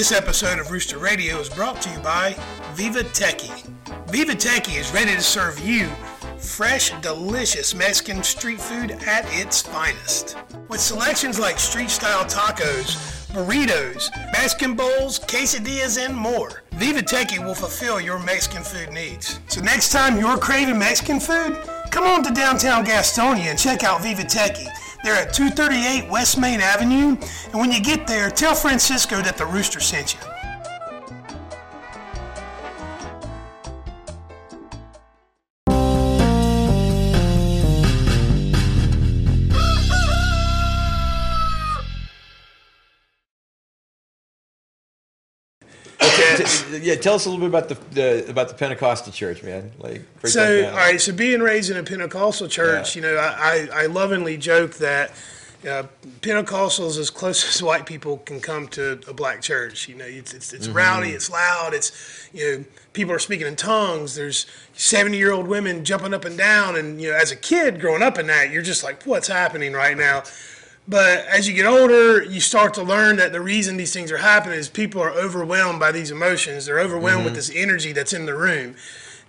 This episode of Rooster Radio is brought to you by Viva Techie. Viva Techie is ready to serve you fresh, delicious Mexican street food at its finest. With selections like street style tacos, burritos, Mexican bowls, quesadillas, and more, Viva Techie will fulfill your Mexican food needs. So next time you're craving Mexican food, come on to downtown Gastonia and check out Viva Techie. They're at 238 West Main Avenue, and when you get there, tell Francisco that the Rooster sent you. Yeah, tell us a little bit about the, the about the Pentecostal church, man. Like, So, all right, so being raised in a Pentecostal church, Yeah. you know, I, I, I lovingly joke that uh, Pentecostals as close as white people can come to a black church. You know, it's it's, it's rowdy, it's loud, it's you know, people are speaking in tongues. There's seventy year old women jumping up and down, and you know, as a kid growing up in that, you're just like, what's happening right now? But as you get older, you start to learn that the reason these things are happening is people are overwhelmed by these emotions. They're overwhelmed with mm-hmm. this energy that's in the room.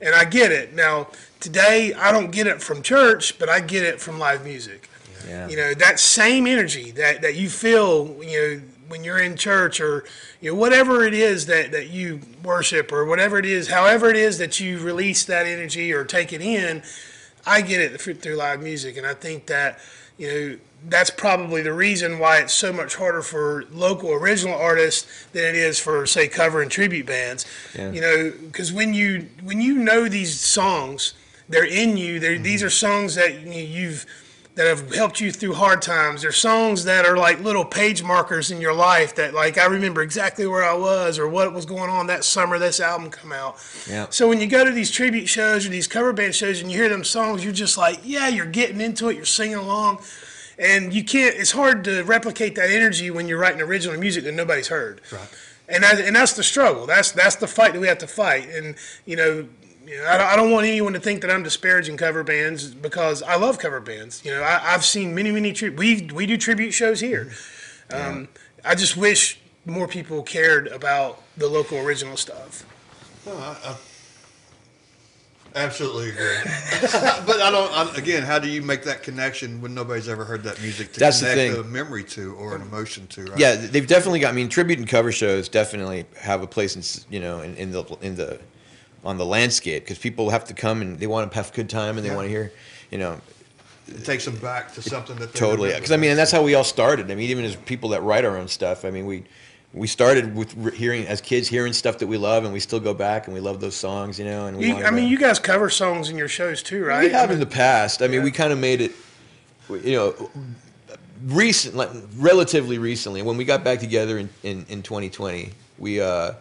And I get it. Now, today, I don't get it from church, but I get it from live music. Yeah. You know, that same energy that, that you feel, you know, when you're in church or, you know, whatever it is that, that you worship or whatever it is, however it is that you release that energy or take it in, I get it through live music. And I think that, you know, that's probably the reason why it's so much harder for local original artists than it is for say cover and tribute bands. Yeah. You know, because when you when you know these songs, they're in you. They're, mm-hmm. These are songs that you've that have helped you through hard times. They're songs that are like little page markers in your life that like I remember exactly where I was or what was going on that summer this album come out. Yeah. So when you go to these tribute shows or these cover band shows and you hear them songs, you're just like, yeah, you're getting into it, you're singing along. And you can't it's hard to replicate that energy when you're writing original music that nobody's heard. Right. And that, and that's the struggle. That's that's the fight that we have to fight. And you know, I, don't, I don't want anyone to think that I'm disparaging cover bands because I love cover bands. You know, I, I've seen many, many. Tri- we we do tribute shows here. Um, I just wish more people cared about the local original stuff. Absolutely agree. but I don't. I, again, how do you make that connection when nobody's ever heard that music to That's the connect thing. a memory to or an emotion to? Right? Yeah, they've definitely got. I mean, tribute and cover shows definitely have a place in you know in, in the in the on the landscape because people have to come and they want to have a good time and they Yeah. want to hear, you know, it takes them back to something that they totally. Because I mean, and that's how we all started. I mean, even as people that write our own stuff, I mean, we we started with hearing as kids hearing stuff that we love, and we still go back and we love those songs, you know. And we You, I mean, go- you guys cover songs in your shows too, right? we have I in the past. I mean, Yeah. we kind of made it, you know, recent, like relatively recently. When we got back together in, in, in 2020, we, uh,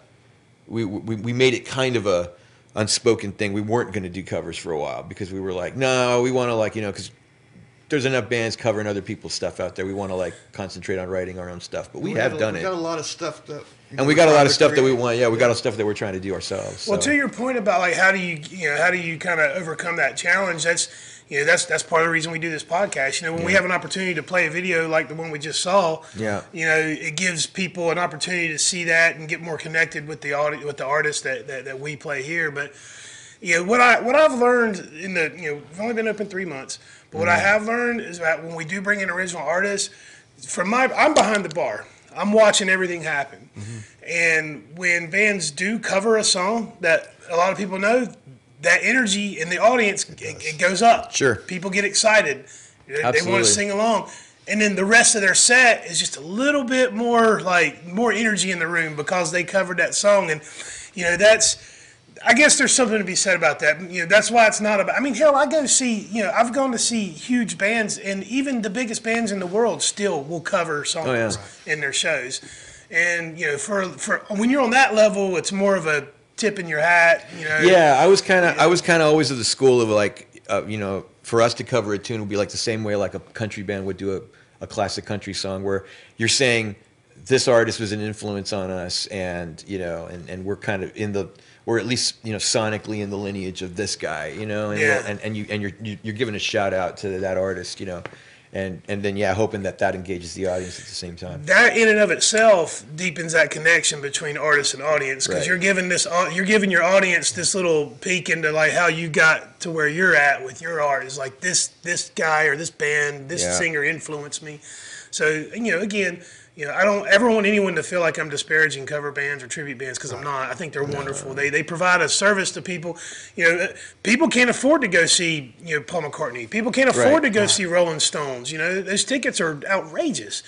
we, we we made it kind of a unspoken thing. We weren't going to do covers for a while because we were like, no, we want to like you know because. There's enough bands covering other people's stuff out there. We want to like concentrate on writing our own stuff, but we, got have a- done we it, got a lot of stuff that. and we got a lot of to stuff that we want. Yeah, we got a stuff that we're trying to do ourselves. Well, so. to your point about like how do you you know how do you kind of overcome that challenge? That's you know that's that's part of the reason we do this podcast. You know, when we have an opportunity to play a video like the one we just saw, Yeah. you know, it gives people an opportunity to see that and get more connected with the audi- with the artists that, that, that we play here. But you know what I what I've learned in the you know we've only been open three months, but what I have learned is that when we do bring in original artists, from my I'm behind the bar. I'm watching everything happen. Mm-hmm. And when bands do cover a song that a lot of people know, that energy in the audience it, it goes up. Sure. People get excited. They, they want to sing along. And then the rest of their set is just a little bit more like more energy in the room because they covered that song. And you know, that's I guess there's something to be said about that. You know, that's why it's not about. I mean, hell, I go see. You know, I've gone to see huge bands, and even the biggest bands in the world still will cover songs Oh, yeah. in their shows. And you know, for for when you're on that level, it's more of a tip in your hat. You know. Yeah, I was kind of I was kind of always of the school of like uh, you know for us to cover a tune would be like the same way like a country band would do a, a classic country song where you're saying this artist was an influence on us and you know and, and we're kind of in the or at least you know sonically in the lineage of this guy you know and, Yeah. and, and you and you're you- you're giving a shout out to that artist you know and and then yeah, hoping that that engages the audience at the same time. that in and of itself deepens that connection between artist and audience because Right. you're giving this uh, you're giving your audience this little peek into like how you got to where you're at with your art is like this this guy or this band this Yeah. singer influenced me so you know again you know I don't ever want anyone to feel like I'm disparaging cover bands or tribute bands because I'm not. I think they're wonderful. They they provide a service to people. You know people can't afford to go see you know Paul McCartney. People can't afford Right. to go see Rolling Stones. You know those tickets are outrageous.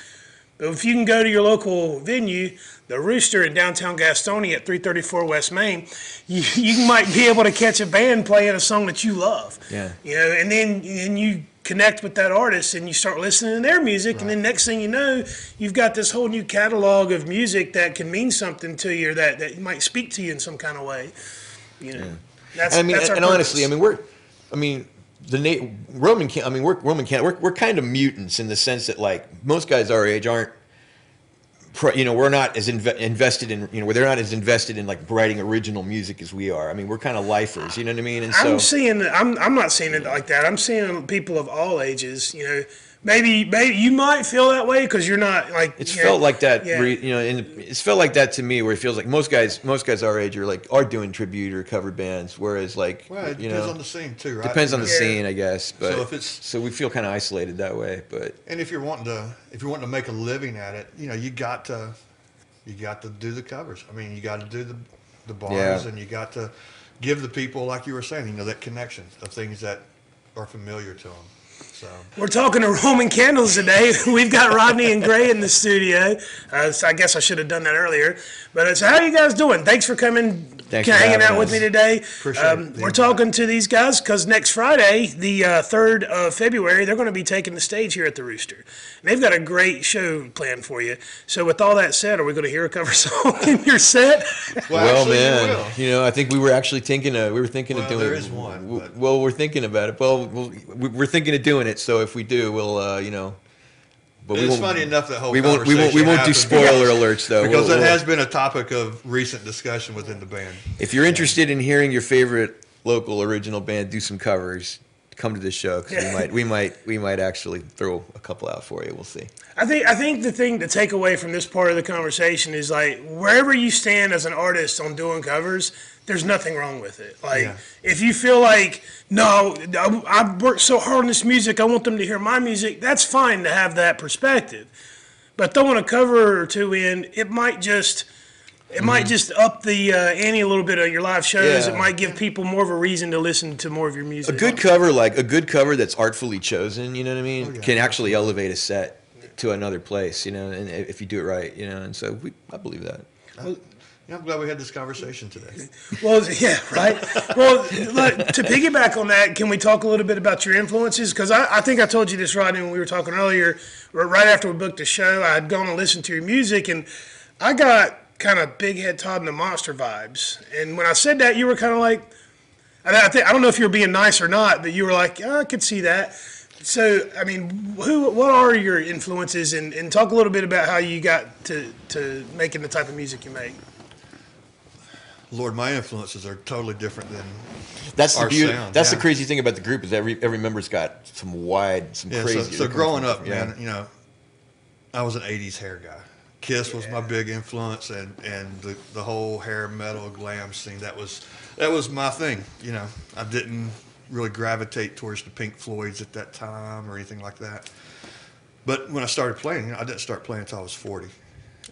But if you can go to your local venue, the Rooster in downtown Gastonia at 334 West Main, you, you might be able to catch a band playing a song that you love. Yeah. You know, and then and you connect with that artist and you start listening to their music, and then next thing you know, you've got this whole new catalog of music that can mean something to you, or that that might speak to you in some kind of way. You know, that's I mean, and, and honestly, I mean, we're, I mean, the na- Roman I mean, we're Roman can we're we're kind of mutants in the sense that like most guys our age aren't. You know, we're not as inve- invested in you know they're not as invested in like writing original music as we are. I mean, we're kind of lifers. You know what I mean? And so I'm seeing. I'm. I'm not seeing it like that. I'm seeing people of all ages. You know, maybe maybe you might feel that way because you're not like. It's you know, felt like that, yeah. re, you know, and it's felt like that to me, where it feels like most guys, most guys our age are like are doing tribute or cover bands, whereas like Well, it you depends know, on the scene too, right? depends on the Yeah. scene, I guess. But So if it's- so we feel kind of isolated that way. But And if you're wanting to, if you're wanting to make a living at it, you know, you got to, you got to do the covers. I mean, you got to do the, the bars, Yeah. and you got to give the people, like you were saying, you know, that connection of things that are familiar to them. So We're talking to Roman Candles today. We've got Rodney and Gray in the studio. Uh, so I guess I should have done that earlier. But it's how you guys doing? Thanks for coming, Thanks for hanging having out with me today. Appreciate Um, the we're talking to these guys because next Friday, the uh, third of February, they're going to be taking the stage here at the Rooster. And they've got a great show planned for you. So with all that said, are we going to hear a cover song in your set? well, actually, you man, will. you, know, I think we were actually thinking of we were thinking of Well, doing. there is one, w- but- Well, we're thinking about it. Well, we'll we're thinking of doing it. So if we do, we'll uh, you know. But it's funny enough that whole we won't we won't we won't do spoiler alerts though. because We'll- it we'll- has been a topic of recent discussion within the band. If you're interested in hearing your favorite local original band do some covers, come to this show because we might we might we might actually throw a couple out for you. We'll see. I think I think the thing to take away from this part of the conversation is like wherever you stand as an artist on doing covers, there's nothing wrong with it. Like Yeah. if you feel like no, I, I've worked so hard on this music, I want them to hear my music. That's fine to have that perspective, but throwing a cover or two in, it might just. It might just up the uh, ante a little bit of your live shows. Mm-hmm. Yeah. It might give people more of a reason to listen to more of your music. A good cover, like a good cover that's artfully chosen, you know what I mean, Oh, yeah. can actually elevate a set to another place, you know, and if you do it right, you know, and so we, I believe that. Yeah, I'm glad we had this conversation today. Well, yeah, right. Well, look, to piggyback on that, can we talk a little bit about your influences? Because I, I think I told you this, Rodney, when we were talking earlier, or right after we booked the show. I had gone and listened to your music, and I got kind of Big Head Todd and the Monster vibes. And when I said that, you were kind of like, I, I, think, I don't know if you were being nice or not, but you were like, "Yeah, I could see that. So, I mean, who, what are your influences, and, and talk a little bit about how you got to, to making the type of music you make. Lord, my influences are totally different than That's the Our beauty. sound, that's yeah. the crazy thing about the group is every every member's got some wide, some Yeah, crazy. so, so growing up, different- man, you know, I was an '80s hair guy. Kiss was my big influence, and and the, the whole hair metal glam scene that was that was my thing. You know, I didn't really gravitate towards the Pink Floyds at that time or anything like that. But when I started playing, you know, I didn't start playing until I was 40,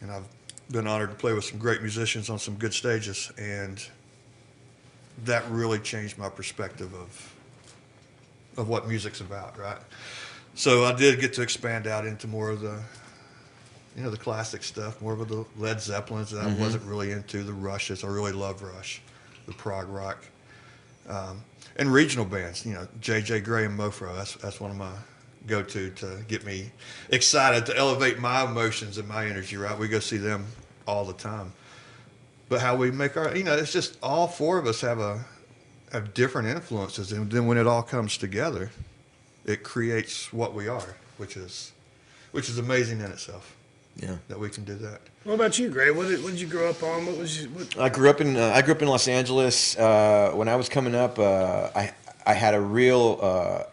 and I've been honored to play with some great musicians on some good stages, and that really changed my perspective of of what music's about, right? So I did get to expand out into more of the, you know, the classic stuff, more of the Led Zeppelins that I wasn't really into, the Rushes. I really love Rush, the prog rock, um, and regional bands. You know, J.J. Grey and Mofro. That's that's one of my go-to to get me excited to elevate my emotions and my energy. Right, we go see them all the time. But how we make our, you know, it's just all four of us have a have different influences, and then when it all comes together, it creates what we are, which is which is amazing in itself Yeah. that we can do that. What about you, Gray? What did, what did you grow up on? What was you, what, I grew up in uh, I grew up in Los Angeles. Uh, when I was coming up, uh, I I had a real uh,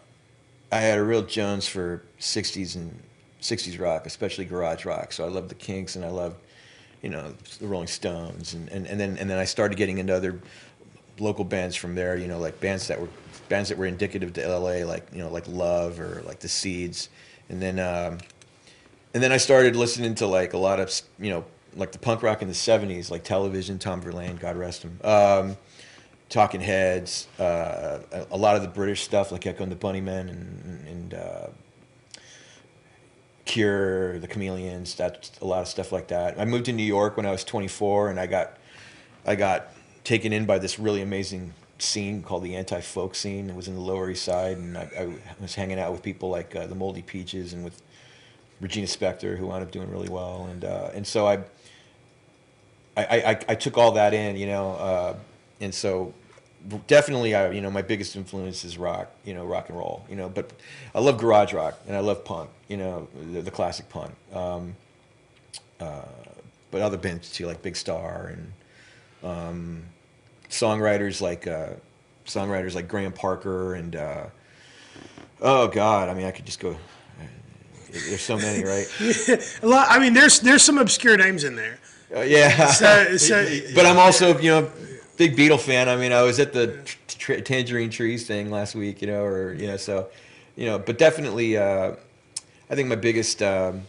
I had a real Jones for '60s and '60s rock, especially garage rock. So I loved the Kinks and I loved, you know, the Rolling Stones, and, and, and then and then I started getting into other local bands from there. You know, like bands that were bands that were indicative to LA, like you know, like Love or like the Seeds, and then um, and then I started listening to like a lot of you know like the punk rock in the '70s, like Television, Tom Verlaine, God rest him. Um, Talking Heads, uh, a, lot of the British stuff like Echo and the Bunnymen and, and uh, Cure, the Chameleons, that's a lot of stuff like that. I moved to New York when I was 24, and I got I got taken in by this really amazing scene called the anti folk scene. It was in the Lower East Side, and I, I was hanging out with people like uh, the Moldy Peaches and with Regina Spektor, who wound up doing really well, and uh, and so I, I, I I took all that in, you know, uh, and so definitely I you know my biggest influence is rock, you know, rock and roll, you know, but I love garage rock and I love punk, you know, the, the classic punk. Um, uh, but other bands too, like Big Star and um, songwriters like uh, songwriters like Graham Parker and uh, oh god, I mean I could just go. There's so many, right? A lot. I mean, there's there's some obscure names in there. Uh, yeah. So, so but I'm also you know big Beatle fan. I mean, I was at the Tangerine Trees thing last week, you know, or you know, so you know, but definitely, uh, I think my biggest. Um,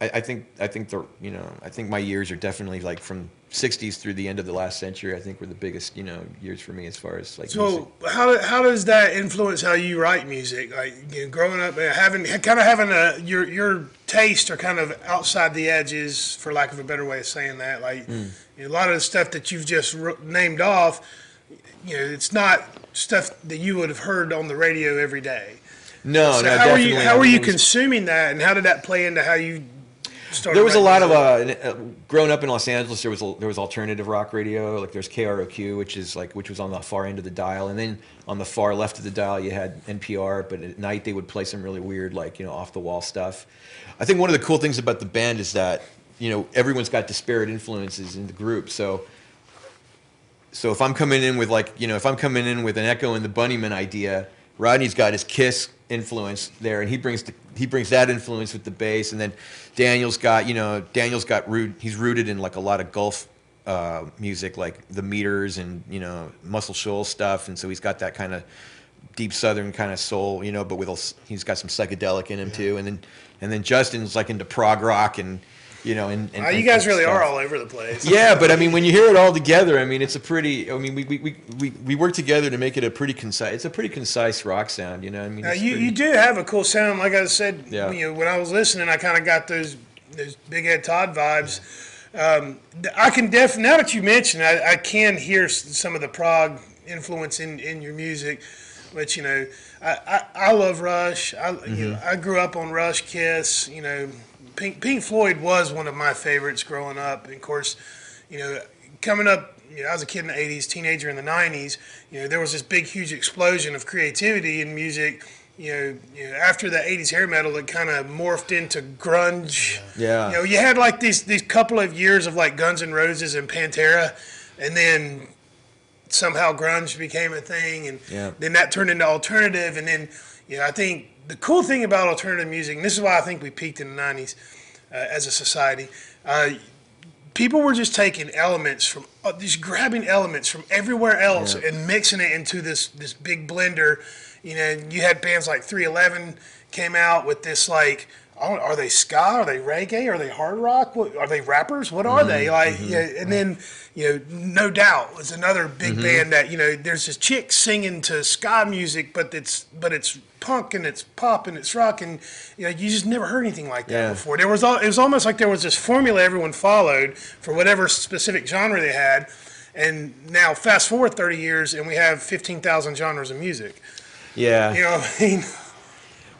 I, I think I think the you know I think my years are definitely like from '60s through the end of the last century. I think were the biggest you know years for me as far as like. music. So how how does that influence how you write music? Like you know, growing up, uh, having kind of having a your your taste are kind of outside the edges, for lack of a better way of saying that. Like Hmm. you know, a lot of the stuff that you've just named off, you know, it's not stuff that you would have heard on the radio every day. no, So no, how were definitely. you how were you consuming that, and how did that play into how you? There was a lot of uh, uh, growing up in Los Angeles. There was there was alternative rock radio. Like there's KROQ, which is like which was on the far end of the dial, and then on the far left of the dial you had NPR. But at night they would play some really weird, like you know, off the wall stuff. I think one of the cool things about the band is that you know everyone's got disparate influences in the group. So so if I'm coming in with like you know if I'm coming in with an Echo and the Bunnymen idea, Rodney's got his Kiss influence there, and he brings the, he brings that influence with the bass, and then Daniel's got you know Daniel's got root he's rooted in like a lot of Gulf uh, music like the Meters and you know Muscle Shoals stuff, and so he's got that kind of deep Southern kind of soul, you know, but with a he's got some psychedelic in him too, and then and then Justin's like into prog rock and you know and, and Uh, you guys really are all over the place. Yeah, but I mean, when you hear it all together, I mean, it's a pretty. I mean, we we, we, we, we work together to make it a pretty concise. It's a pretty concise rock sound, you know. I mean, Now, you, pretty- you do have a cool sound. Like I said, Yeah. you know, when I was listening, I kind of got those those Big Head Todd vibes. Um, I can def now that you mention, I, I can hear some of the prog influence in, in your music. But you know, I, I, I love Rush. I you know, Mm-hmm. I grew up on Rush, Kiss. You know, Pink Pink Floyd was one of my favorites growing up. And of course, you know, coming up, you know, I was a kid in the '80s, teenager in the '90s. You know, there was this big, huge explosion of creativity in music. You know, you know after the '80s hair metal, it kind of morphed into grunge. Yeah. You know, you had like these these couple of years of like Guns N' Roses and Pantera, and then somehow grunge became a thing, and Yeah. then that turned into alternative, and then you know, I think the cool thing about alternative music, and this is why I think we peaked in the '90s uh, as a society. Uh, people were just taking elements from uh, just grabbing elements from everywhere else Yeah. and mixing it into this this big blender. You know, you had bands like 311 came out with this like. I Are they ska? Are they reggae? Are they hard rock? What, are they rappers? What are they mm-hmm, like? Mm-hmm, yeah, and then you know, No Doubt was another big mm-hmm. band that you know. There's this chick singing to ska music, but it's but it's punk and it's pop and it's rock, and you know, you just never heard anything like that Yeah. before. There was all, it was almost like there was this formula everyone followed for whatever specific genre they had, and now fast forward 30 years and we have 15,000 genres of music. yeah. You know, what I mean,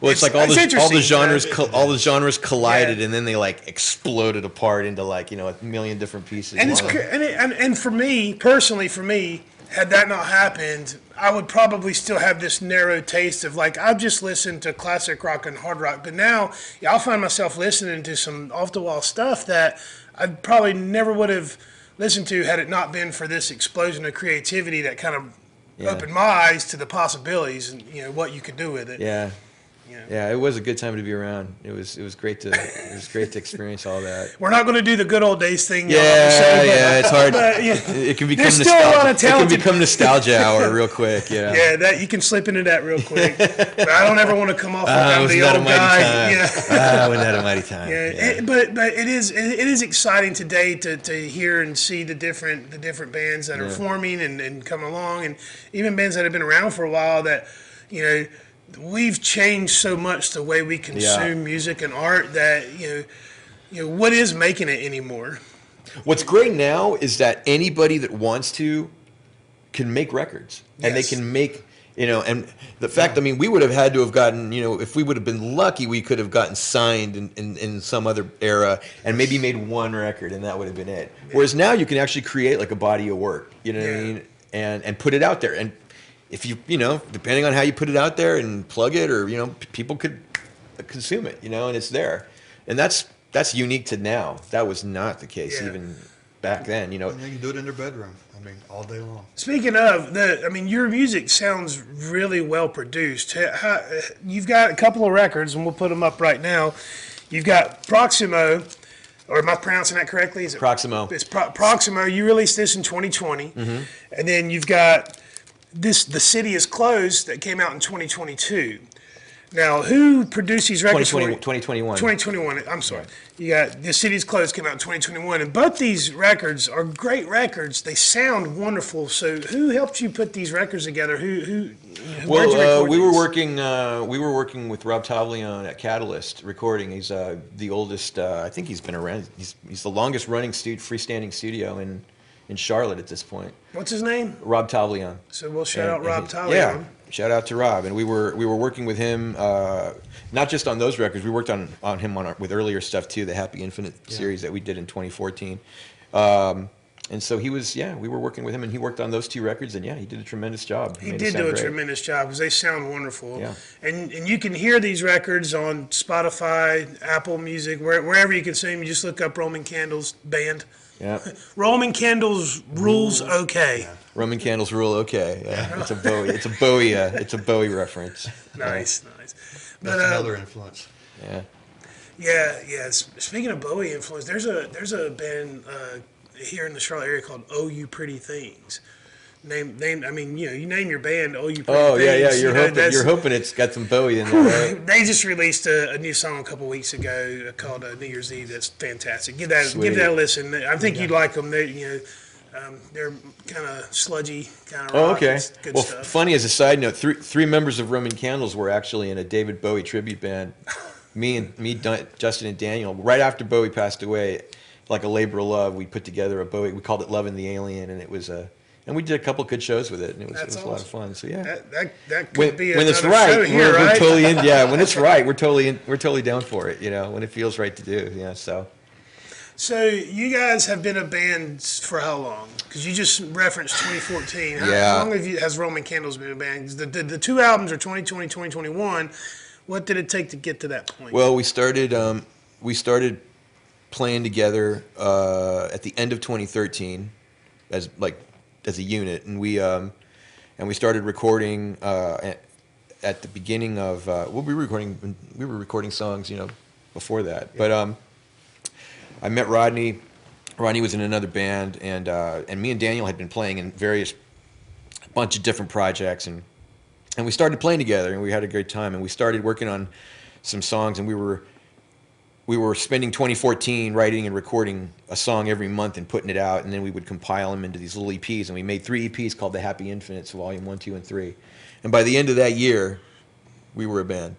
well, it's, it's- like all the all the genres all the genres collided, Yeah. and then they like exploded apart into like you know a million different pieces. and it's and, it, and and for me personally, for me, had that not happened, I would probably still have this narrow taste of like I've just listened to classic rock and hard rock, but now yeah, I'll find myself listening to some off the wall stuff that I probably never would have listened to had it not been for this explosion of creativity that kind of Yeah. opened my eyes to the possibilities and you know what you could do with it. Yeah. You know. Yeah, it was a good time to be around. It was it was great to it was great to experience all that. We're not going to do the good old days thing. Yeah, show, but- yeah, it's hard. but, yeah. It can become There's still a nostalgia. lot of it can become nostalgia hour real quick. Yeah. Yeah, that you can slip into that real quick. but I don't ever want to come off like Ah, I'm the old guy. time? Yeah. ah, wasn't that a mighty time? Yeah, Yeah. It, but but it is it, it is exciting today to, to hear and see the different the different bands that are forming and, and coming along, and even bands that have been around for a while that you know we've changed so much the way we consume music and art that you know you know what is making it anymore. What's great now is that anybody that wants to can make records, and they can make you know. And the fact, I mean, we would have had to have gotten you know, if we would have been lucky, we could have gotten signed in, in, in some other era and maybe made one record, and that would have been it. Whereas now you can actually create like a body of work, you know what I mean, and and put it out there. And if you you know, depending on how you put it out there and plug it, or you know, p- people could consume it, you know, and it's there, and that's that's unique to now. That was not the case Yeah. even back then, you know. And they can do it in their bedroom. I mean, all day long. Speaking of the, I mean, your music sounds really well produced. Ha- ha- You've got a couple of records, and we'll put them up right now. You've got Proximo, or am I pronouncing that correctly? Is it Proximo. It's Pro- Proximo. You released this in 2020, Mm-hmm. and then you've got this. The city is closed that came out in 2022. Now, who produced these records? 2020, you? 2021. 2021. I'm sorry. You got The City's Closed came out in 2021, and both these records are great records. They sound wonderful. So, who helped you put these records together? Who who? Well, uh, we were working. Uh, we were working with Rob Tavaglione at Catalyst recording. He's uh, the oldest. Uh, I think he's been around. He's, he's the longest running stu- freestanding studio in in Charlotte at this point. What's his name? Rob Tavaglione. So we'll shout And- out Rob he- Tyler. Yeah, shout out to Rob. And we were we were working with him, uh, not just on those records. We worked on on him on our, with earlier stuff too, the Happy Infinite series that we did in 2014. Um, and so he was, yeah, we were working with him, and he worked on those two records, and yeah, he did a tremendous job. He it did do a great. tremendous job because they sound wonderful. Yeah. And and you can hear these records on Spotify, Apple Music, where, wherever you consume. You just look up Roman Candles Band. Yeah, Roman Candles rules okay. Roman candles rule. Okay, yeah, it's a Bowie. It's a Bowie. Uh, it's a Bowie reference. Nice, nice. That's But, uh, another influence. Yeah. Yeah, yeah. Speaking of Bowie influence, there's a there's a band uh, here in the Charlotte area called Oh You Pretty Things. Name name. I mean, you know, you name your band Oh You Oh Things. yeah, yeah. you You're know, hoping. You're hoping it's got some Bowie in there, right? They just released a, a new song a couple weeks ago uh, called uh, New Year's Eve. That's fantastic. Give that Sweet. give that a listen. I think you'd like them. They you know. Um, they're kind of sludgy, kind of. Oh, okay. Good well, stuff. funny as a side note, three three members of Roman Candles were actually in a David Bowie tribute band. me and me, Dun- Justin and Daniel. Right after Bowie passed away, like a labor of love, we put together a Bowie. We called it "Love and the Alien," and it was a. and we did a couple good shows with it, and it was, it was a lot of fun. So yeah. That that, that could when, be when it's right, show we're, here, we're right? totally in. Yeah, when it's right, we're totally in, we're totally down for it. You know, when it feels right to do. Yeah, so So you guys have been a band for how long? Because you just referenced 2014. How, Yeah. how long have you, has Roman Candles been a band? The, the, the two albums are 2020, 2021. What did it take to get to that point? Well, we started um, we started playing together uh, at the end of 2013 as like as a unit, and we um, and we started recording uh, at, at the beginning of uh, well, we were recording we were recording songs, you know, before that. But um, I met Rodney. Rodney was in another band, and uh, and me and Daniel had been playing in various bunch of different projects, and and we started playing together, and we had a great time, and we started working on some songs, and we were we were spending 2014 writing and recording a song every month and putting it out, and then we would compile them into these little EPs, and we made three EPs called the Happy Infinites, Volume One, Two, and Three, and by the end of that year, we were a band,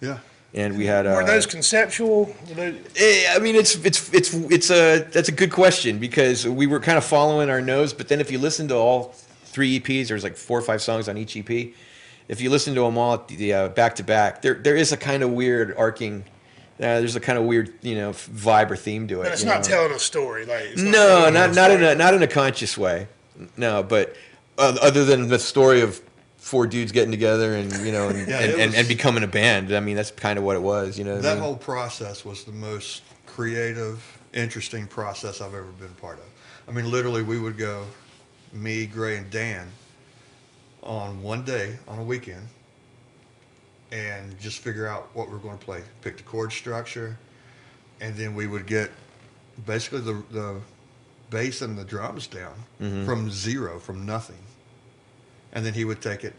Yeah. and we had uh, Were those conceptual? Were those- Eh, I mean, it's it's it's it's a that's a good question because we were kind of following our nose, but then if you listen to all three EPs, there's like four or five songs on each EP. If you listen to them all the uh, back to back, there there is a kind of weird arcing. Uh, there's a kind of weird, you know, vibe or theme to it. but it's not know? telling a story. Like it's No, telling not not in a not in a conscious way. No, but uh, other than the story of four dudes getting together and you know and, Yeah, and, it and, and becoming a band. I mean, that's kind of what it was. You know, what I That mean? whole process was the most creative, interesting process I've ever been part of. I mean, literally, we would go, me, Gray, and Dan, on one day on a weekend and just figure out what we're going to play. Pick the chord structure, and then we would get basically the the bass and the drums down mm-hmm. from zero, from nothing, and then he would take it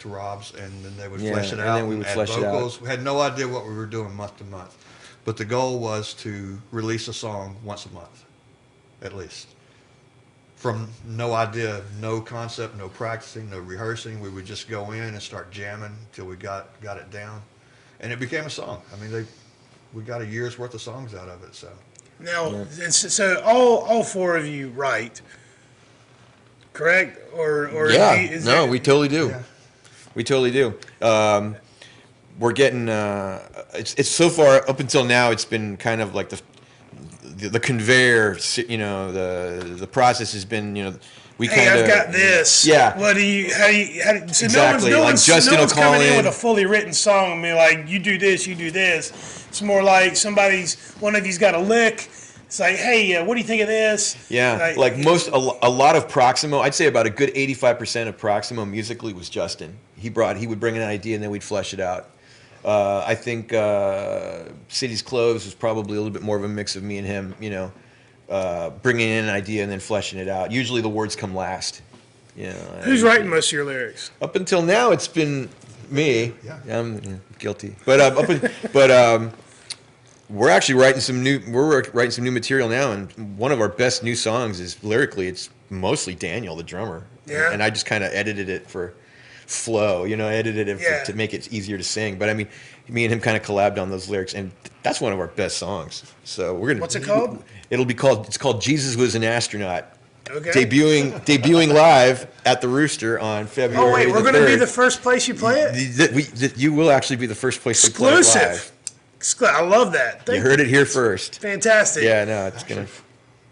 to Rob's, and then they would Yeah, flesh it out. and we would add flesh it out. vocals. We had no idea what we were doing month to month, but the goal was to release a song once a month, at least. From no idea, no concept, no practicing, no rehearsing, we would just go in and start jamming till we got got it down, and it became a song. I mean, they we got a year's worth of songs out of it. So Now, and so, so all all four of you write, correct? Or or Yeah, is no, it- we totally do. Yeah. We totally do. Um, we're getting uh, it's it's so far up until now. It's been kind of like the the, the conveyor. You know, the the process has been. You know, we Hey, kind of I've got this. Yeah. What do you? How do you? How do, so Exactly, no like one's, no one's, Justin no will one's call coming in. in. with a fully written song and be like, "You do this, you do this." It's more like somebody's one of you's got a lick. It's like, "Hey, uh, what do you think of this?" Yeah, like most, a, a lot of Proximo, I'd say about a good 85% of Proximo musically was Justin. He brought, he would bring an idea and then we'd flesh it out. Uh, I think uh, City's Closed was probably a little bit more of a mix of me and him, you know, uh, bringing in an idea and then fleshing it out. Usually the words come last. You know, Who's and writing most of your lyrics? Up until now, it's been me. Yeah. I'm yeah, guilty. But, um, up in, but um, we're actually writing some new we're writing some new material now and one of our best new songs is lyrically it's mostly daniel the drummer Yeah. and i just kind of edited it for flow you know edited it for, Yeah. to make it easier to sing but i mean me and him kind of collabed on those lyrics and that's one of our best songs so we're gonna What's it called? it'll be called it's called jesus was an astronaut Okay. debuting debuting live at the rooster on february Oh wait, we're going to be the first place you play it. The- the- we- the- you will actually be the first place we play it Exclusive. live. I love that. you Thank heard it here first Fantastic. yeah no it's gonna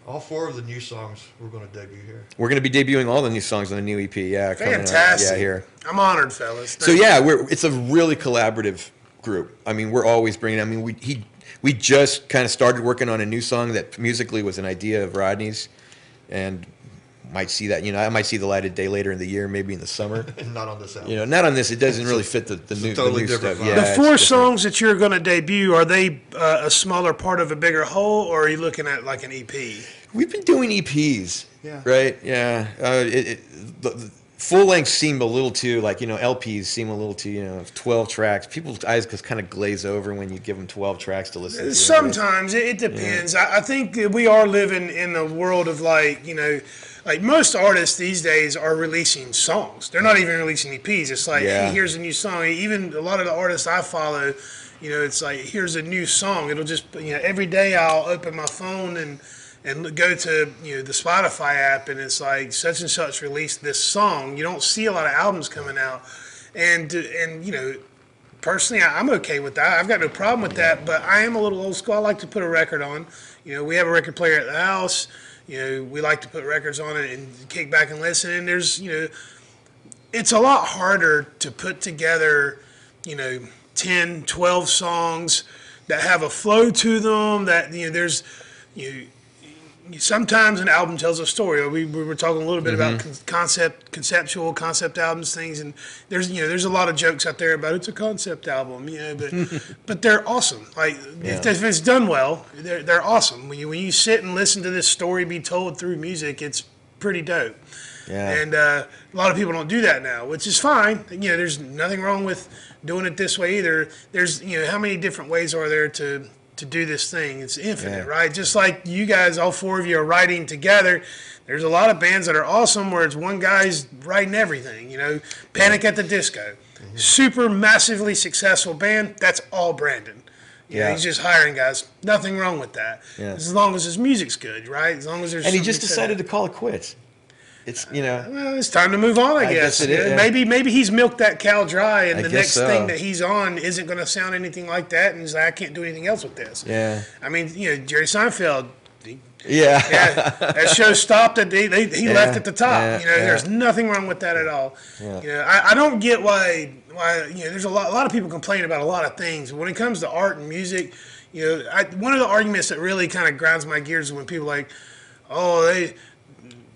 all four of the new songs we're going to debut here. We're going to be debuting all the new songs on the new EP. Yeah, coming out. Fantastic. Yeah, here. I'm honored, fellas. So yeah, we're it's a really collaborative group. I mean, we're always bringing. I mean, we he we just kind of started working on a new song that musically was an idea of Rodney's, and might see that. You know, I might see the light of day later in the year, maybe in the summer. Not on this album. You know, not on this. It doesn't really fit the, the a new, totally the new different stuff. vibe. Yeah, the it's four different. songs that you're going to debut are they uh, a smaller part of a bigger whole, or are you looking at like an EP? We've been doing EPs. Yeah. Right. Yeah. Uh, it, it, the, the full length seem a little too like you know LPs seem a little too you know twelve tracks. People's eyes just kind of glaze over when you give them twelve tracks to listen to. Sometimes it, it depends. I, I think we are living in a world of like you know, like most artists these days are releasing songs. They're not even releasing EPs. It's like, Yeah. hey, here's a new song. Even a lot of the artists I follow, you know, it's like here's a new song. It'll just you know every day I'll open my phone and and go to you know the Spotify app and it's like such and such released this song. You don't see a lot of albums coming out, and and you know personally, I- I'm okay with that. I've got no problem with that. But I am a little old school. I like to put a record on. You know, we have a record player at the house. You know, we like to put records on it and kick back and listen. And there's, you know, it's a lot harder to put together, you know, 10, 12 songs that have a flow to them. That you know, there's, you. know, sometimes an album tells a story. We, we were talking a little bit about con- concept, conceptual concept albums, things, and there's you know there's a lot of jokes out there about it's a concept album, you know, but but they're awesome. Like if, if it's done well, they're they're awesome. When you when you sit and listen to this story be told through music, it's pretty dope. Yeah. And uh, a lot of people don't do that now, which is fine. You know, there's nothing wrong with doing it this way either. There's, you know, how many different ways are there to to do this thing? It's infinite, Yeah. right? Just like you guys, all four of you are writing together. There's a lot of bands that are awesome where it's one guy's writing everything. You know, Panic at the Disco, mm-hmm. super massively successful band. That's all Brandon. You know, Yeah. he's just hiring guys. Nothing wrong with that. Yeah. As long as his music's good, right? As long as there's and he just decided to call it quits. It's you know. Well, it's time to move on, I, I guess. guess it is, Yeah, yeah. Maybe maybe he's milked that cow dry, and I the next so. thing that he's on isn't going to sound anything like that, and he's like, I can't do anything else with this. Yeah. I mean, you know, Jerry Seinfeld. he- Yeah. Yeah, that show stopped at they, they, he Yeah, left at the top. yeah, you know, there's nothing wrong with that at all. Yeah. You know, I, I don't get why why you know there's a lot a lot of people complain about a lot of things. When it comes to art and music, you know, I, one of the arguments that really kind of grinds my gears is when people like, oh they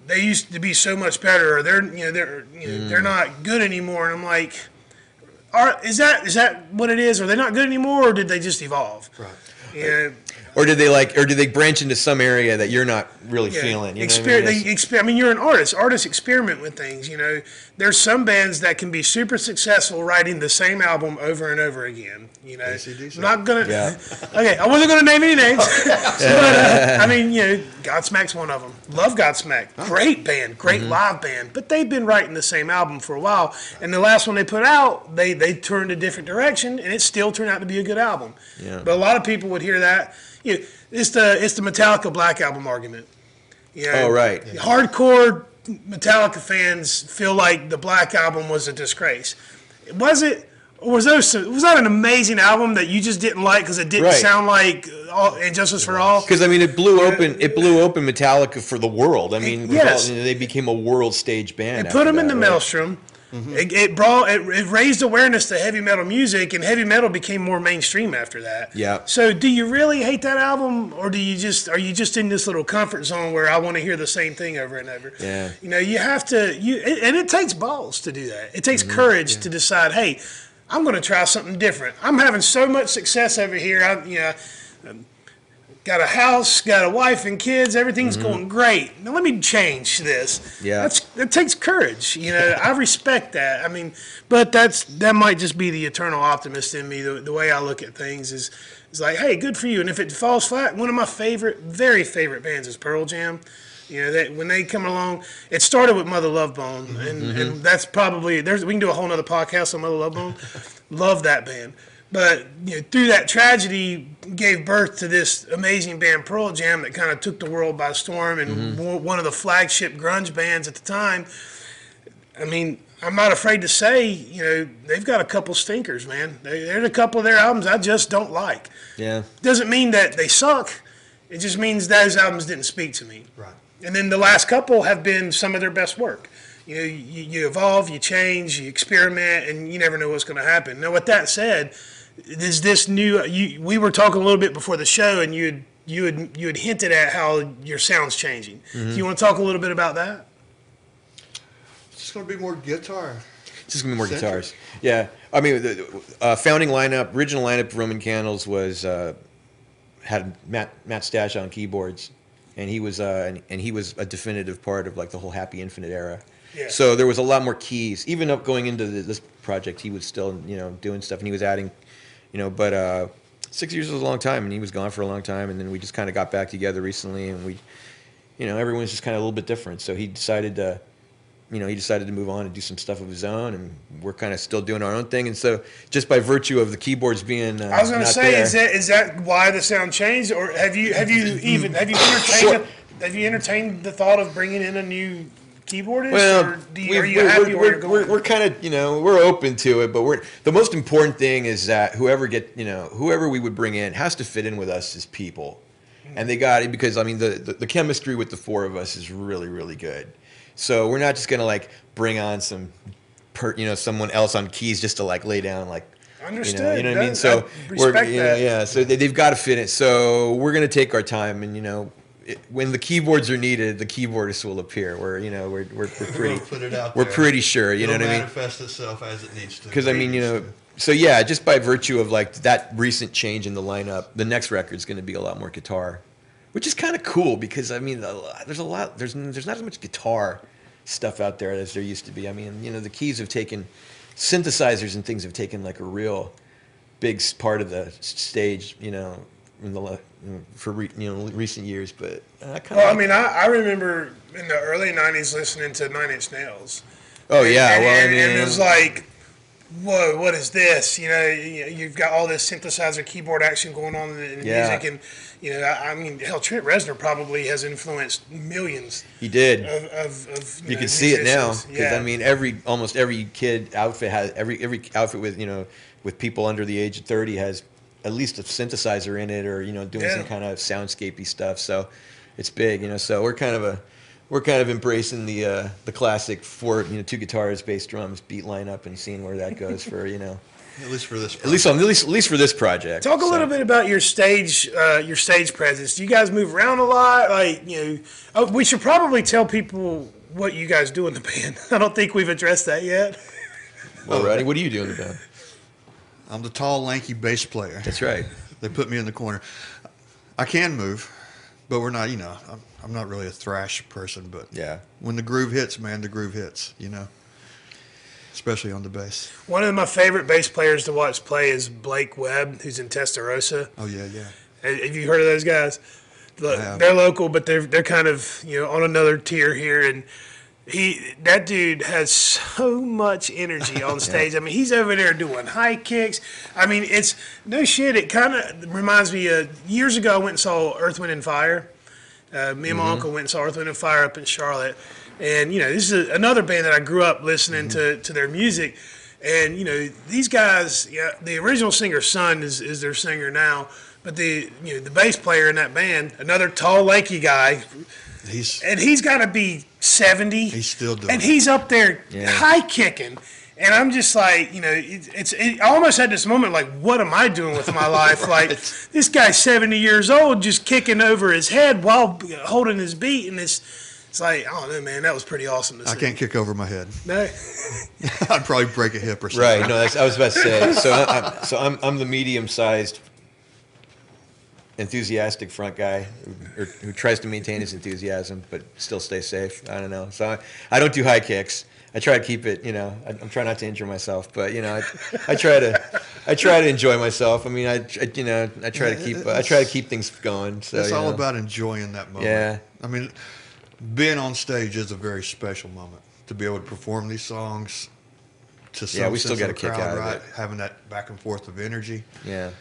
they used to be so much better, or they're you know they're you know, they're mm. not good anymore. And I'm like, are is that is that what it is? Are they not good anymore, or did they just evolve? Right. Yeah, Or did they like, or did they branch into some area that you're not really yeah. feeling? You know I mean? they exper- I mean, you're an artist. Artists experiment with things. You know, there's some bands that can be super successful writing the same album over and over again. You know, AC/DC. I'm not gonna. Yeah. okay, I wasn't gonna name any names, but uh, I mean, you know, Godsmack's one of them. Love Godsmack, great band, great Mm-hmm. live band. But they've been writing the same album for a while, and the last one they put out, they they turned a different direction, and it still turned out to be a good album. Yeah. But a lot of people would hear that. You know, it's the it's the Metallica Black Album argument. You know, Oh, right. Hardcore Metallica fans feel like the Black Album was a disgrace. Was it? Or was those was that an amazing album that you just didn't like because it didn't Right. sound like uh, all, And Justice for All? Because I mean, it blew open. It blew open Metallica for the world. I mean, Yes. they became a world stage band. After put them in the right? maelstrom. It, it brought it, it raised awareness to heavy metal music, and heavy metal became more mainstream after that. Yeah. So, do you really hate that album, or do you just are you just in this little comfort zone where I want to hear the same thing over and over? Yeah. You know, you have to you, and it takes balls to do that. It takes Mm-hmm. courage to decide, hey, I'm going to try something different. I'm having so much success over here. I, you know, got a house, got a wife and kids, everything's going great. Now let me change this. Mm-hmm. Yeah. That's that takes courage. You know, I respect that. I mean, but that's that might just be the eternal optimist in me. The, the way I look at things is is like, hey, good for you. And if it falls flat, one of my favorite, very favorite bands is Pearl Jam. You know, that when they come along, it started with Mother Love Bone, and, and that's probably there's we can do a whole nother podcast on Mother Love Bone. Love that band. But you know, through that tragedy, gave birth to this amazing band Pearl Jam that kind of took the world by storm and mm-hmm. wa- one of the flagship grunge bands at the time. I mean, I'm not afraid to say, you know, they've got a couple stinkers, man. They- There's a couple of their albums I just don't like. Yeah. Doesn't mean that they suck. It just means those albums didn't speak to me. Right. And then the last couple have been some of their best work. You know, you, you evolve, you change, you experiment, and you never know what's going to happen. Now, with that said, is this new? You, we were talking a little bit before the show, and you had you had you had hinted at how your sound's changing. Do you want to talk a little bit about that? It's just going to be more guitar. It's just gonna be more Centric. guitars. Yeah, I mean, the uh, founding lineup, original lineup of Roman Candles was uh, had Matt Matt Stash on keyboards, and he was uh, and, and he was a definitive part of like the whole Happy Infinite era. Yeah. So there was a lot more keys. Even up going into the, this project, he was still you know doing stuff, and he was adding, you know. But uh, six years was a long time, and he was gone for a long time, and then we just kind of got back together recently, and we, you know, everyone's just kind of a little bit different. So he decided to you know, he decided to move on and do some stuff of his own, and we're kind of still doing our own thing. And so, just by virtue of the keyboards being, uh, I was going to say, there, is that is that why the sound changed, or have you have you even have you entertained have you entertained the thought of bringing in a new well, or do you, are you we're, happy we're, we're, going? we're, we're kind of, you know, we're open to it, but we're the most important thing is that whoever get, you know, whoever we would bring in has to fit in with us as people, hmm. and they got it because I mean the, the the chemistry with the four of us is really really good. So we're not just gonna like bring on some, per, you know, someone else on keys just to like lay down like. You know, Understood. you know what I mean? So I we're, respect you know, that. yeah. So they, they've got to fit it. So we're gonna take our time, and you know, it, when the keyboards are needed, the keyboardists will appear. We're, you know, we're we're, we're pretty, out we're pretty sure. You It'll know what I mean? manifest itself as it needs to. Because I mean, you know, so yeah, just by virtue of like that recent change in the lineup, the next record's going to be a lot more guitar, which is kind of cool because I mean, there's a lot, there's there's not as much guitar stuff out there as there used to be. I mean, you know, the keys have taken, synthesizers and things have taken like a real big part of the stage, you know, in the for re, you know recent years. But I kind of, well, I mean, I, I remember in the early '90s listening to Nine Inch Nails. oh yeah, and, well, I and, mean, and it was um, like, whoa, what is this? You know, you- you've got all this synthesizer keyboard action going on in, Yeah. music, and you know, I, I mean, hell, Trent Reznor probably has influenced millions he did. of, of, of uh, you know, can see it now because Yeah. I mean every almost every kid outfit has every every outfit with you know with people under the age of thirty has at least a synthesizer in it or you know doing Yeah. some kind of soundscapey stuff. So it's big, you know. So we're kind of a we're kind of embracing the uh, the classic four you know two guitars, bass, drums, beat lineup, and seeing where that goes for you know At least for this. At least on at least at least for this project. Talk a So- little bit about your stage, uh, your stage presence. Do you guys move around a lot? Like, you know, oh, we should probably tell people what you guys do in the band. I don't think we've addressed that yet. Well, Roddy, what do you do in the band? I'm the tall, lanky bass player. That's right. They put me in the corner. I can move, but we're not. You know, I'm, I'm not really a thrash person. But Yeah. when the groove hits, man, the groove hits. You know, especially on the bass. One of my favorite bass players to watch play is Blake Webb, who's in Testarossa. Oh yeah, yeah. Have you heard of those guys? Look, I have. they're local, but they're they're kind of you know on another tier here, and he that dude has so much energy on stage. I mean, he's over there doing high kicks. I mean, it's no shit. It kind of reminds me of years ago. I went and saw Earth, Wind, and Fire. Uh, me and my uncle went and saw Earth, Wind, and Fire up in Charlotte, and you know this is another band that I grew up listening to to their music. And you know these guys, yeah, the original singer's son is, is their singer now, but the you know the bass player in that band, another tall, lanky guy, He's and he's got to be seventy. He's still doing and it. he's up there Yeah. high kicking. And I'm just like, you know, it, it's. It, I almost had this moment like, what am I doing with my life? Like, this guy's 70 years old, just kicking over his head while holding his beat, and it's, it's like, I don't know, man, that was pretty awesome to see. I can't kick over my head. No. I'd probably break a hip or something. Right. No, that's, I was about to say. So, I, I'm, so I'm I'm the medium-sized, enthusiastic front guy who, or, who tries to maintain his enthusiasm but still stay safe. I don't know. So I, I don't do high kicks. I try to keep it. You know, I, I'm trying not to injure myself, but you know, I, I try to I try to enjoy myself. I mean, I, I you know I try to keep I try to keep things going. So It's all know. about enjoying that moment. Yeah. I mean, being on stage is a very special moment to be able to perform these songs. To some Yeah, we still of a kick crowd, out of right? it. Having that back and forth of energy. yeah.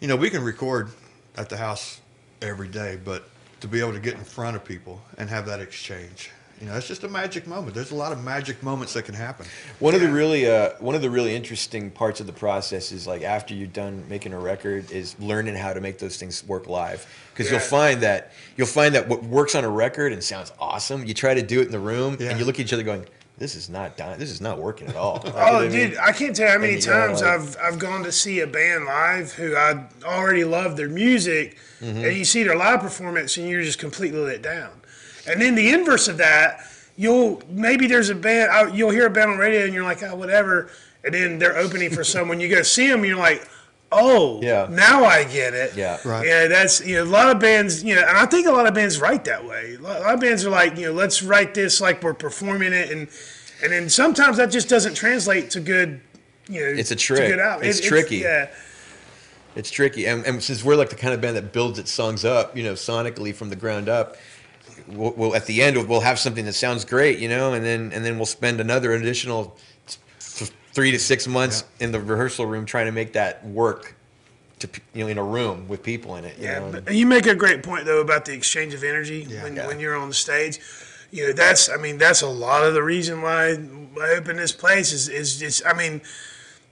You know, we can record at the house every day, but to be able to get in front of people and have that exchange, you know, it's just a magic moment. There's a lot of magic moments that can happen. One of the really uh, one of the really interesting parts of the process is like after you're done making a record is learning how to make those things work live because you'll find that you'll find that what works on a record and sounds awesome you try to do it in the room Yeah. and you look at each other going this is not dying this is not working at all Like, Oh, dude, I can't tell you how many times like- I've I've gone to see a band live who I already love their music, Mm-hmm. and you see their live performance and you're just completely let down. And then the inverse of that, you'll maybe there's a band you'll hear a band on radio and you're like, oh, whatever, and then they're opening for someone. You go see them, and you're like, oh, Yeah. now I get it. Yeah. Right. Yeah, that's you know a lot of bands, you know, and I think a lot of bands write that way. A lot, of bands are like, you know, let's write this like we're performing it, and and then sometimes that just doesn't translate to good. You know, It's a to trick. good out- It's tricky. yeah, it's tricky and, and since we're like the kind of band that builds its songs up you know sonically from the ground up we'll, we'll at the end we'll have something that sounds great you know and then and then we'll spend another additional th- three to six months in the rehearsal room trying to make that work to you know in a room with people in it you yeah. you make a great point though about the exchange of energy when Yeah. when you're on the stage. You know, that's I mean that's a lot of the reason why I open this place is is just I mean.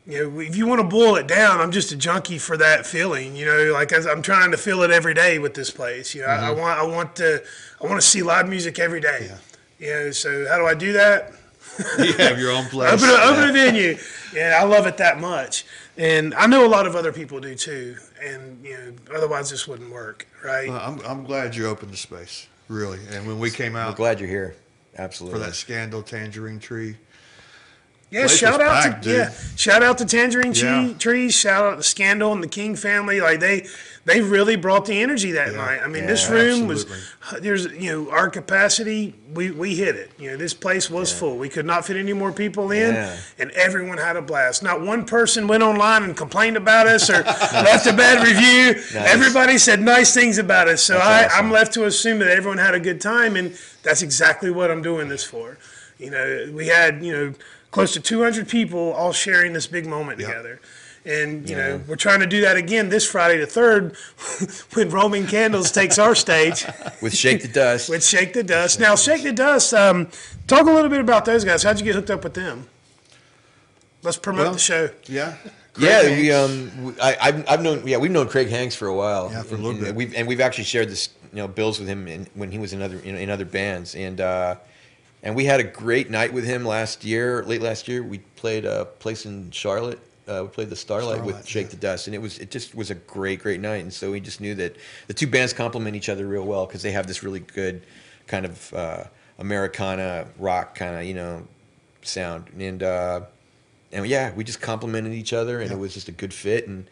You know, if you want to boil it down, I'm just a junkie for that feeling. You know, like I'm trying to feel it every day with this place. You know, I, I mm-hmm. want, I want to, I want to see live music every day. Yeah. You know, so how do I do that? You have your own place. Open a, open a venue. Yeah, I love it that much, and I know a lot of other people do too. And you know, otherwise this wouldn't work, right? Well, I'm, I'm glad you opened the space, really. And when we came we're out glad you're here Absolutely. for that Scandal Tangerine Tree, Yeah, Place shout out packed, to dude. yeah, shout out to Tangerine Yeah. Tree Trees, shout out to Scandal and the King family. Like they they really brought the energy that Yeah. night. I mean, Yeah, this room absolutely. was there's you know our capacity we we hit it. You know, this place was full. We could not fit any more people in, Yeah. and everyone had a blast. Not one person went online and complained about us or left a bad review. Everybody said nice things about us. So I, awesome. I'm left to assume that everyone had a good time, and that's exactly what I'm doing this for. You know, we had you know close to 200 people all sharing this big moment Yep. together. And you know we're trying to do that again this Friday the third, when Roman Candles takes our stage with shake the dust with Shake the Dust. Now Shake the Dust, um, talk a little bit about those guys. How'd you get hooked up with them? Let's promote Well, the show. yeah. Yeah, Craig we Hanks. um, we- I, I've, I've known yeah we've known Craig Hanks for a while. Yeah, for a little And- bit. And we've and we've actually shared this you know bills with him in, when he was in other you know, in other bands and uh, and we had a great night with him last year, late last year. We played a place in Charlotte, uh, we played the Starlight, with Shake yeah. the Dust, and it was it just was a great great night. And so we just knew that the two bands complement each other real well because they have this really good kind of uh, Americana rock kind of you know sound, and uh, and yeah, we just complemented each other, and Yeah. it was just a good fit. And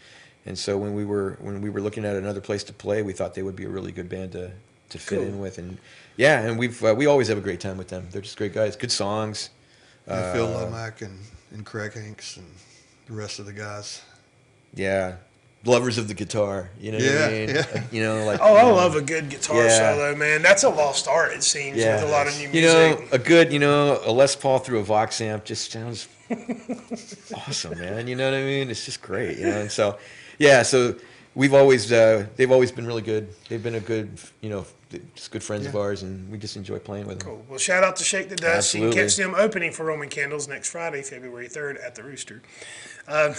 and so when we were when we were looking at another place to play, we thought they would be a really good band to to fit Cool. in with. And yeah, and we've uh, we always have a great time with them. They're just great guys, good songs. And Phil Uh, Lomack and, and Craig Hanks and the rest of the guys. Yeah, lovers of the guitar. You know what Yeah, I mean? yeah. You know, like Oh, I you know, love a good guitar Yeah. solo, man. That's a lost art, it seems, Yeah, with a lot of new music. you music. know, a good, you know, a Les Paul through a Vox amp just sounds awesome, man. You know what I mean? It's just great, you know. And so, yeah, so we've always, uh, they've always been really good. They've been a good, you know, just good friends of ours, and we just enjoy playing with them. Cool. Well, shout out to Shake the Dust. You Absolutely. can catch them opening for Roman Candles next Friday, February 3rd at the Rooster. Um,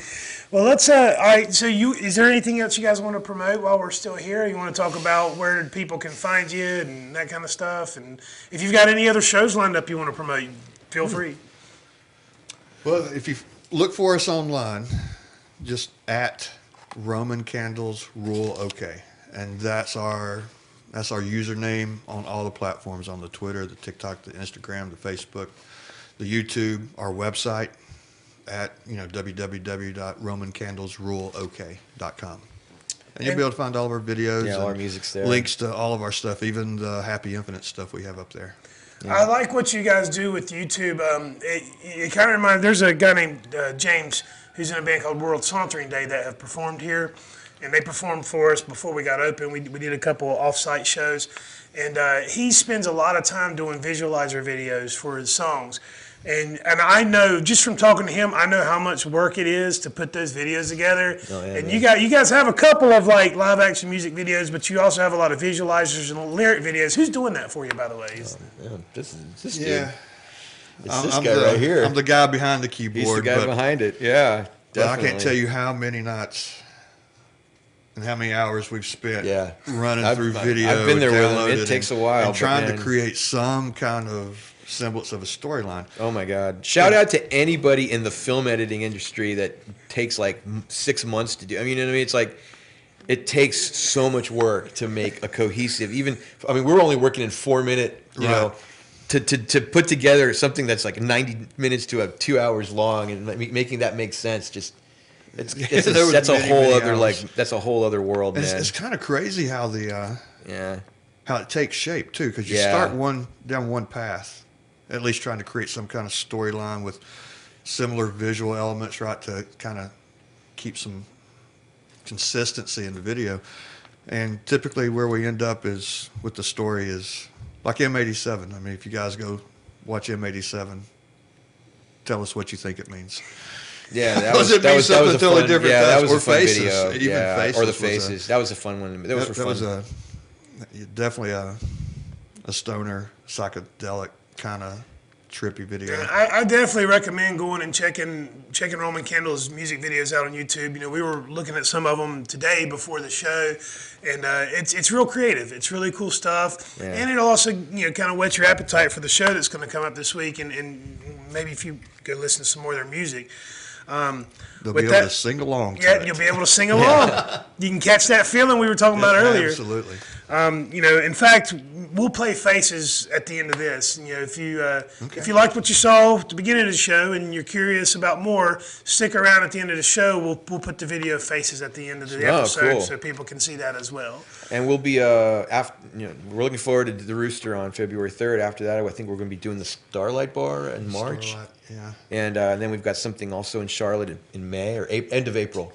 well, let's. Uh, all right. So, you is there anything else you guys want to promote while we're still here? You want to talk about where people can find you and that kind of stuff? And if you've got any other shows lined up you want to promote, feel free. Well, if you look for us online, just at Roman Candles Rule OK, and that's our that's our username on all the platforms on the Twitter, the TikTok, the Instagram, the Facebook, the YouTube, our website at you know www.romancandlesruleok.com. And you'll be able to find all of our videos, Yeah, all our music's there. links to all of our stuff, even the Happy Infinite stuff we have up there. I like what you guys do with YouTube. Um, it, it kind of reminds. There's a guy named uh, James who's in a band called World Sauntering Day that have performed here, and they performed for us before we got open. We, we did a couple of off-site shows, and uh, he spends a lot of time doing visualizer videos for his songs. And, and I know just from talking to him, I know how much work it is to put those videos together. Oh, yeah, and man. you got you guys have a couple of like live action music videos, but you also have a lot of visualizers and lyric videos. Who's doing that for you, by the way? Is- Yeah, this is this Yeah. dude. It's I'm, this I'm guy the, right here. I'm the guy behind the keyboard. He's the guy but- behind it. Yeah, But I can't tell you how many nights and how many hours we've spent Yeah. running I've- through video. I've been there with him. It takes a while, And trying man- to create some kind of semblance of a storyline. Oh my God! Shout out to anybody in the film editing industry that takes like six months to do. I mean, you know what I mean? It's like it takes so much work to make a cohesive. Even I mean, we're only working in four minute. You know, to, to to put together something that's like ninety minutes to a two hours long and making that make sense. Just it's, it's a, There was that's a whole other hours. like that's a whole other world, it's, it's kind of crazy how the uh, yeah. how it takes shape too, because you Yeah. start one down one path, at least trying to create some kind of storyline with similar visual elements, right, to kind of keep some consistency in the video. And typically, where we end up is with the story is like M87. I mean, if you guys go watch M87, tell us what you think it means. Yeah, that was that was that was a totally fun, different Yeah, that was Or a fun Faces. video. Even yeah, Faces or the was a- faces. that was a fun one. That, was that, for that fun. was a definitely a a stoner psychedelic kind of trippy video. I, I definitely recommend going and checking checking Roman Candle's music videos out on YouTube. You know, we were looking at some of them today before the show, and uh, it's it's real creative. It's really cool stuff, Yeah. and it also you know kind of whets your appetite for the show that's going to come up this week, and, and maybe if you go listen to some more of their music. Um, They'll be able that- to sing along. Yeah, it. you'll be able to sing along. you can catch that feeling we were talking about earlier. Absolutely. Um, you know, in fact, we'll play faces at the end of this. You know, if you uh, if you liked what you saw at the beginning of the show and you're curious about more, stick around at the end of the show. We'll we'll put the video faces at the end of the Oh, episode cool. so people can see that as well. And we'll be uh after you know we're looking forward to the Rooster on February third. After that, I think we're going to be doing the Starlight Bar in March, Starlight, yeah. and uh, then we've got something also in Charlotte in, in May or a- end of April,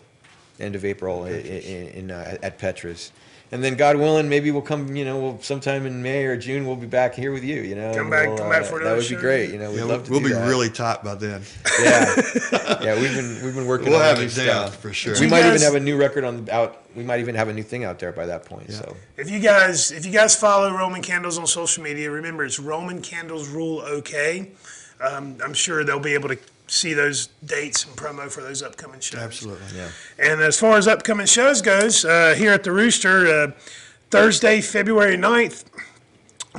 end of April in, in, in uh, at Petra's. And then God willing, maybe we'll come. You know, we'll sometime in May or June we'll be back here with you. You know, Come back- we'll, come back uh, for That another would be great. You know, we'd Yeah, love to we'll do be that. really tight by then. Yeah, yeah. We've been we've been working. We'll on have new it down stuff. for sure. We You might even have a new record on the out. We might even have a new thing out there by that point. Yeah. So If you guys if you guys follow Roman Candles on social media, remember it's Roman Candles Rule OK. Um, I'm sure they'll be able to see those dates and promo for those upcoming shows. Absolutely. yeah. And as far as upcoming shows goes, uh, here at the Rooster, uh, Thursday, February 9th,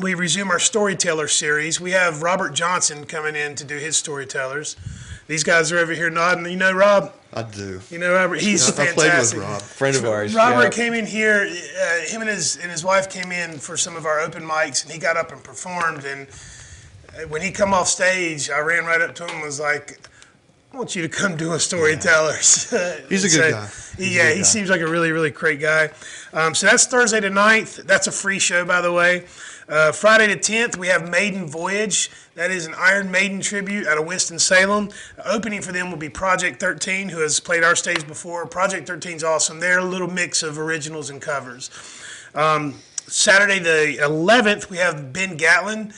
we resume our storyteller series. We have Robert Johnson coming in to do his storytellers. These guys are over here nodding. You know, Rob. I do. You know, Robert. He's I, I played with fantastic. Rob. Friend of ours. Robert yeah. came in here. Uh, him and his and his wife came in for some of our open mics, and he got up and performed. And when he come off stage, I ran right up to him and was like, "I want you to come do a storytellers." He's a So, good guy. He's yeah, good he guy. seems like a really really great guy. Um, so that's Thursday the 9th. That's a free show, by the way. Uh, Friday the 10th, we have Maiden Voyage. That is an Iron Maiden tribute out of Winston-Salem. Opening for them will be Project 13, who has played our stage before. Project 13 is awesome. They're a little mix of originals and covers. Um, Saturday the 11th, we have Ben Gatlin.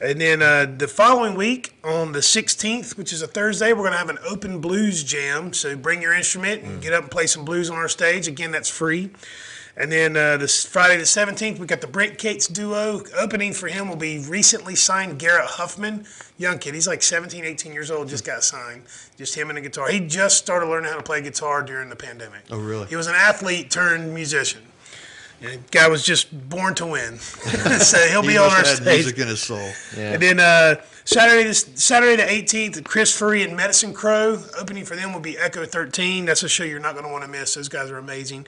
And then uh, the following week, on the 16th, which is a Thursday, we're going to have an open blues jam. So bring your instrument and get up and play some blues on our stage. Again, that's free. And then uh, this Friday the 17th, we got the Brent Cates duo. Opening for him will be recently signed Garrett Huffman, young kid. He's like 17, 18 years old, just got signed. Just him and a guitar. He just started learning how to play guitar during the pandemic. Oh, really? He was an athlete turned musician. And the guy was just born to win. so he'll He be on must our had stage. music in his soul. Yeah. And then uh, Saturday, the, Saturday the 18th, Chris Furry and Medicine Crow. Opening for them will be Echo 13. That's a show you're not going to want to miss. Those guys are amazing.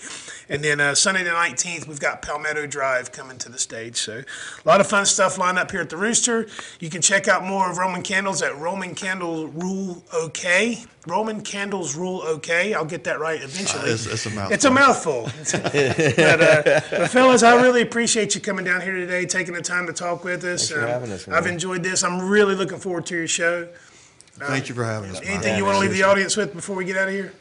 And then uh, Sunday the 19th, we've got Palmetto Drive coming to the stage. So a lot of fun stuff lined up here at the Rooster. You can check out more of Roman Candles at Roman Candle Rule OK. Roman Candles Rule OK. I'll get that right eventually. It's, it's a mouthful. It's a mouthful. but, uh, but fellas, I really appreciate you coming down here today, taking the time to talk with us. Um, for having us, man. I've enjoyed this. I'm really looking forward to your show. Thank you for having us. Anything Yeah, you want to leave the audience with before we get out of here?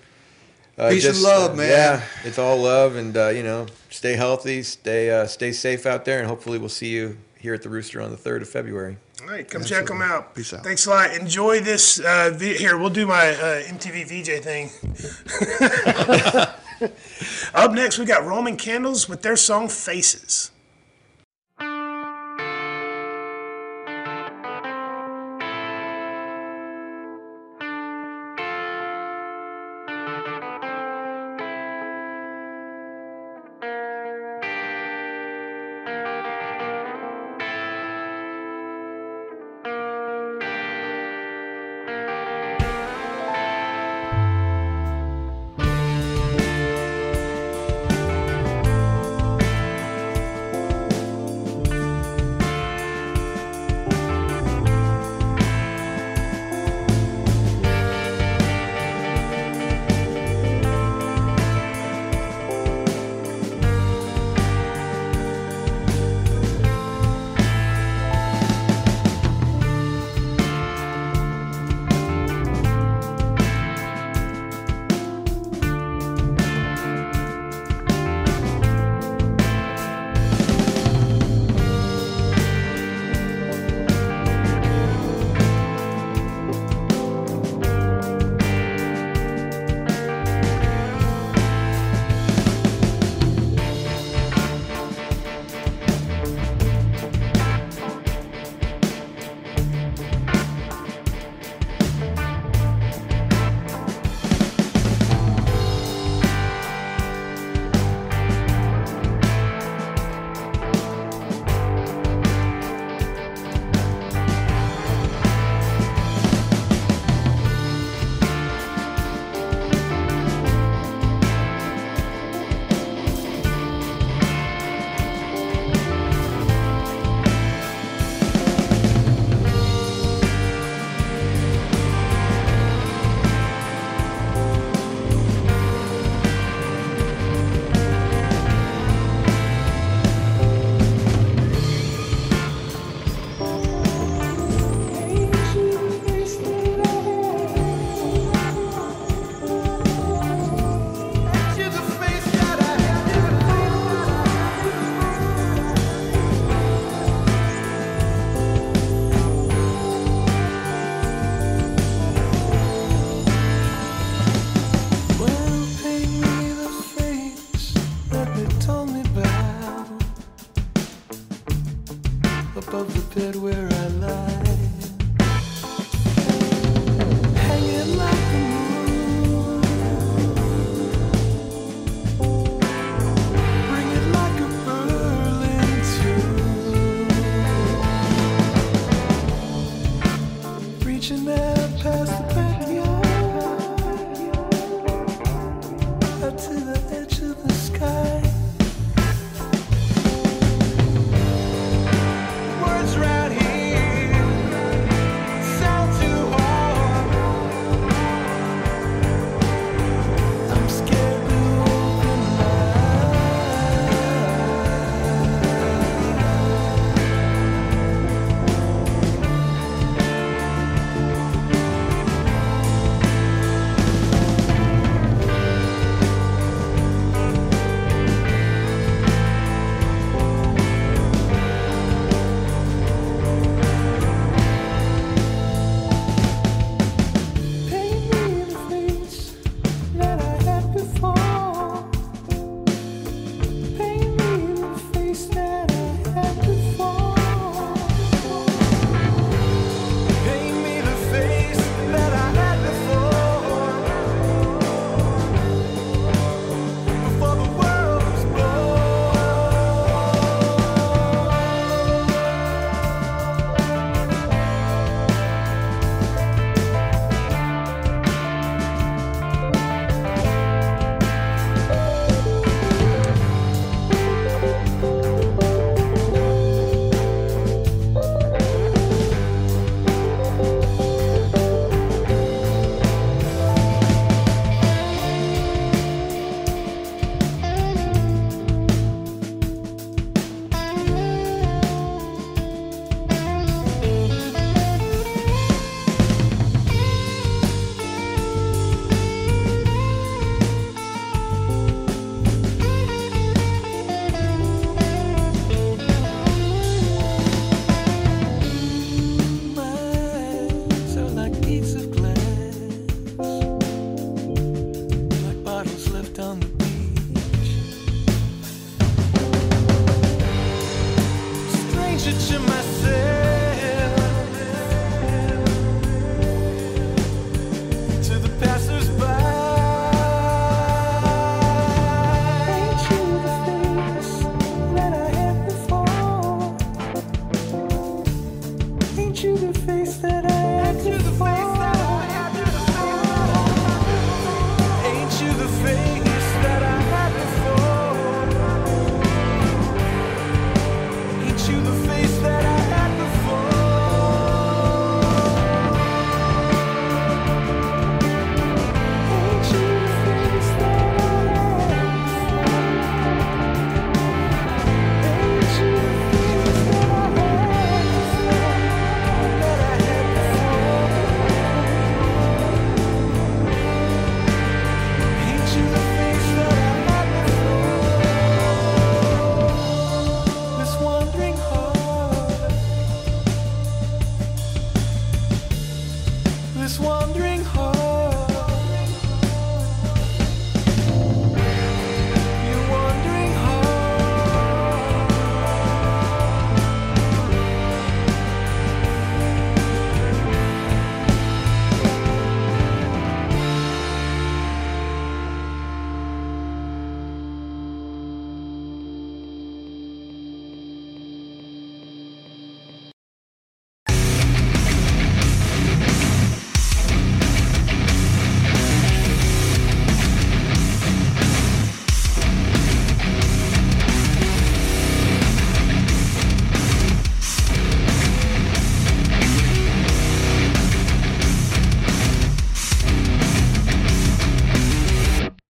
Uh, Peace and love, man. Yeah, it's all love, and uh, you know, stay healthy, stay uh, stay safe out there, and hopefully we'll see you here at the Rooster on the third of February. Right, come check them out. Peace out. Thanks a lot. Enjoy this. Uh, vi- here, we'll do my uh, MTV VJ thing. Up next, we got Roman Candles with their song Faces.